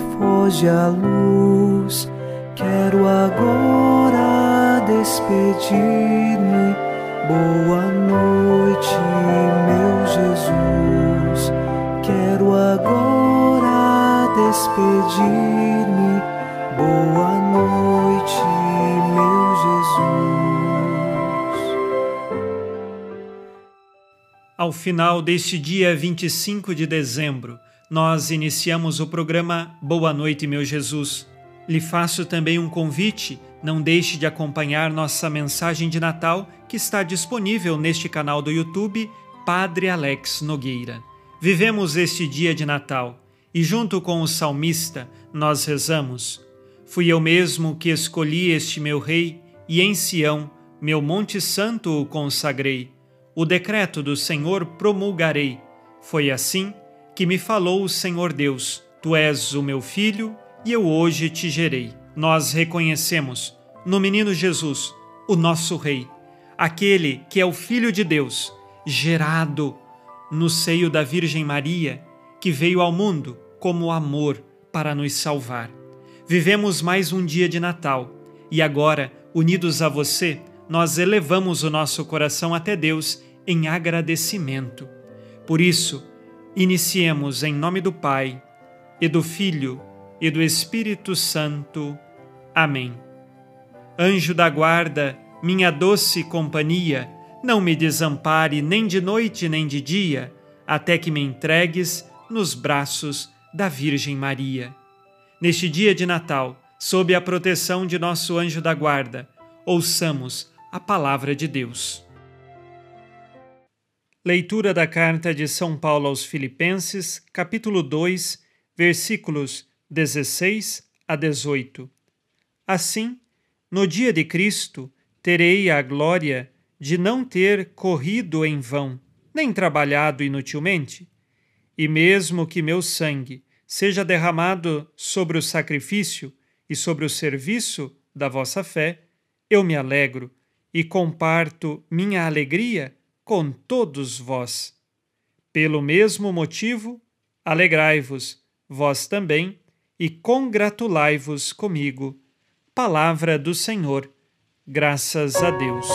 Foge a luz. Quero agora despedir-me. Boa noite, meu Jesus. Quero agora despedir-me. Boa noite, meu Jesus. Ao final deste dia 25 de dezembro, nós iniciamos o programa Boa Noite, meu Jesus. Lhe faço também um convite, não deixe de acompanhar nossa mensagem de Natal que está disponível neste canal do YouTube Padre Alex Nogueira. Vivemos este dia de Natal e, junto com o salmista, nós rezamos: Fui eu mesmo que escolhi este meu rei e em Sião, meu Monte Santo, o consagrei. O decreto do Senhor promulgarei. Foi assim que me falou o Senhor Deus: Tu és o meu filho e eu hoje te gerei. Nós reconhecemos no menino Jesus, o nosso Rei, aquele que é o Filho de Deus, gerado no seio da Virgem Maria, que veio ao mundo como amor para nos salvar. Vivemos mais um dia de Natal e agora, unidos a você, nós elevamos o nosso coração até Deus em agradecimento. Por isso, iniciemos em nome do Pai e do Filho e do Espírito Santo. Amém. Anjo da guarda, minha doce companhia, não me desampare nem de noite nem de dia, até que me entregues nos braços da Virgem Maria. Neste dia de Natal, sob a proteção de nosso anjo da guarda, ouçamos a palavra de Deus. Leitura da carta de São Paulo aos Filipenses, capítulo 2, versículos 16 a 18. Assim, no dia de Cristo, terei a glória de não ter corrido em vão, nem trabalhado inutilmente. E mesmo que meu sangue seja derramado sobre o sacrifício e sobre o serviço da vossa fé, eu me alegro e comparto minha alegria com todos vós. Pelo mesmo motivo, alegrai-vos, vós também, e congratulai-vos comigo. Palavra do Senhor. Graças a Deus.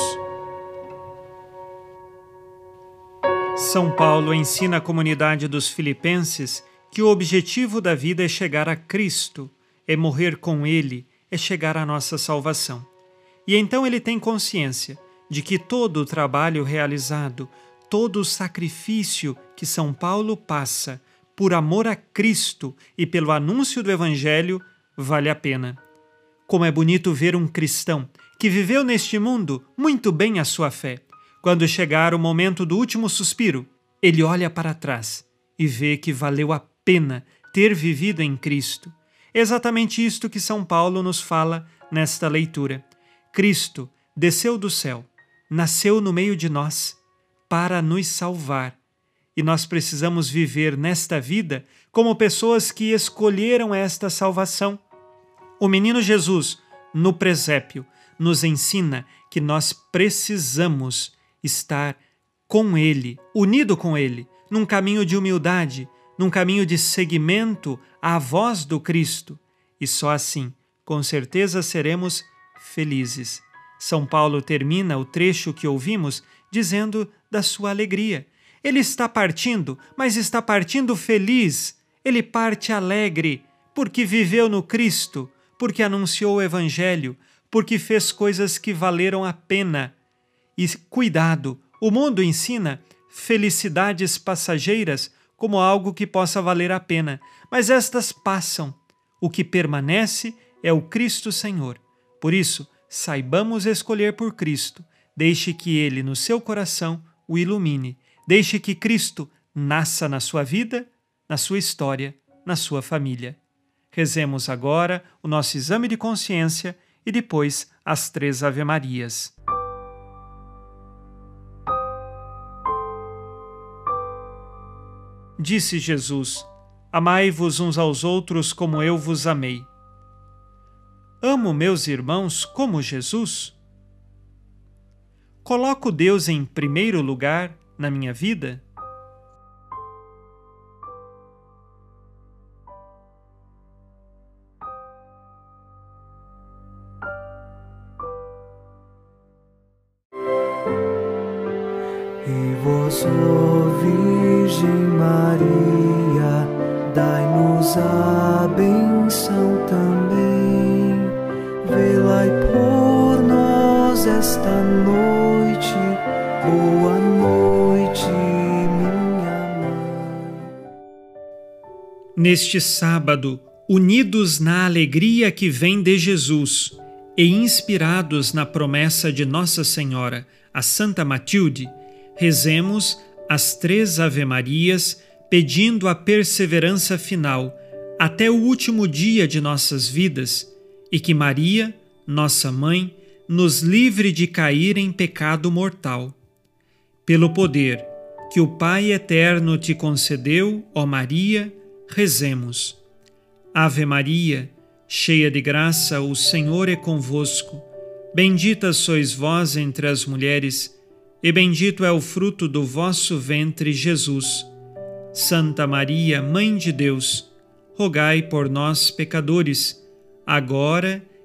São Paulo ensina a comunidade dos filipenses que o objetivo da vida é chegar a Cristo, é morrer com Ele, é chegar à nossa salvação. E então ele tem consciência de que todo o trabalho realizado, todo o sacrifício que São Paulo passa, por amor a Cristo e pelo anúncio do Evangelho, vale a pena. Como é bonito ver um cristão que viveu neste mundo muito bem a sua fé. Quando chegar o momento do último suspiro, ele olha para trás e vê que valeu a pena ter vivido em Cristo. Exatamente isto que São Paulo nos fala nesta leitura. Cristo desceu do céu, nasceu no meio de nós para nos salvar e nós precisamos viver nesta vida como pessoas que escolheram esta salvação. O menino Jesus, no presépio, nos ensina que nós precisamos estar com Ele, unido com Ele, num caminho de humildade, num caminho de seguimento à voz do Cristo. E só assim, com certeza, seremos felizes. São Paulo termina o trecho que ouvimos dizendo da sua alegria ele está partindo, mas está partindo feliz. Ele parte alegre, porque viveu no Cristo, porque anunciou o Evangelho, porque fez coisas que valeram a pena. E cuidado, o mundo ensina felicidades passageiras como algo que possa valer a pena, mas estas passam. O que permanece é o Cristo Senhor. Por isso, saibamos escolher por Cristo. Deixe que Ele, no seu coração, o ilumine Deixe que Cristo nasça na sua vida, na sua história, na sua família. Rezemos agora o nosso exame de consciência e depois as três Ave-Marias. Disse Jesus: Amai-vos uns aos outros como eu vos amei. Amo meus irmãos como Jesus? Coloco Deus em primeiro lugar na minha vida? E vós, Virgem Maria, dai-nos a por nós esta noite. Boa noite, minha mãe. Neste sábado, unidos na alegria que vem de Jesus e inspirados na promessa de Nossa Senhora, a Santa Matilde, rezemos as três Ave-Marias pedindo a perseverança final até o último dia de nossas vidas e que Maria, nossa mãe, nos livre de cair em pecado mortal. Pelo poder que o Pai eterno te concedeu, ó Maria, rezemos. Ave Maria, cheia de graça, o Senhor é convosco. Bendita sois vós entre as mulheres e bendito é o fruto do vosso ventre, Jesus. Santa Maria, Mãe de Deus, rogai por nós, pecadores, agora e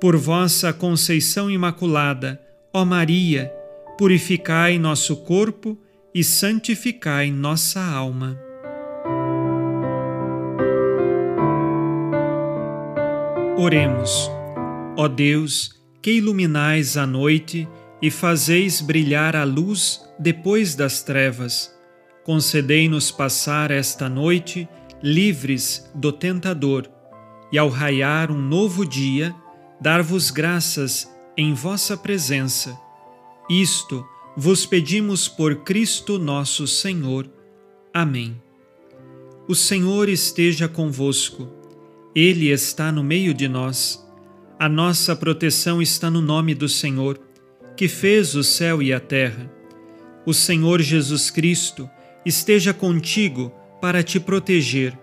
Por vossa conceição imaculada, ó Maria, purificai nosso corpo e santificai nossa alma. Oremos. Ó Deus, que iluminais a noite, e fazeis brilhar a luz depois das trevas. Concedei-nos passar esta noite livres do tentador, e ao raiar um novo dia, dar-vos graças em vossa presença. Isto vos pedimos por Cristo nosso Senhor. Amém. O Senhor esteja convosco, Ele está no meio de nós. A nossa proteção está no nome do Senhor que fez o céu e a terra. O Senhor Jesus Cristo esteja contigo para te proteger,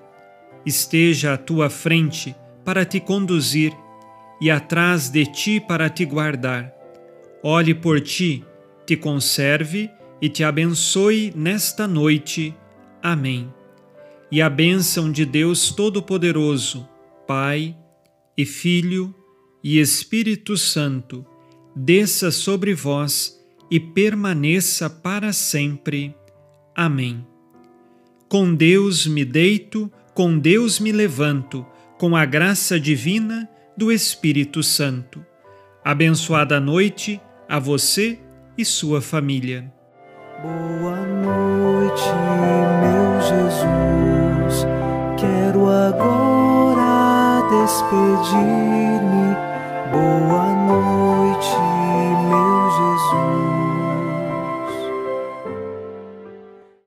esteja à tua frente para te conduzir e atrás de ti para te guardar. Olhe por ti, te conserve e te abençoe nesta noite. Amém. E a bênção de Deus Todo-Poderoso, Pai e Filho e Espírito Santo, desça sobre vós e permaneça para sempre. Amém. Com Deus me deito, com Deus me levanto, com a graça divina do Espírito Santo. Abençoada noite a você e sua família. Boa noite, meu Jesus. Quero agora despedir-me. Boa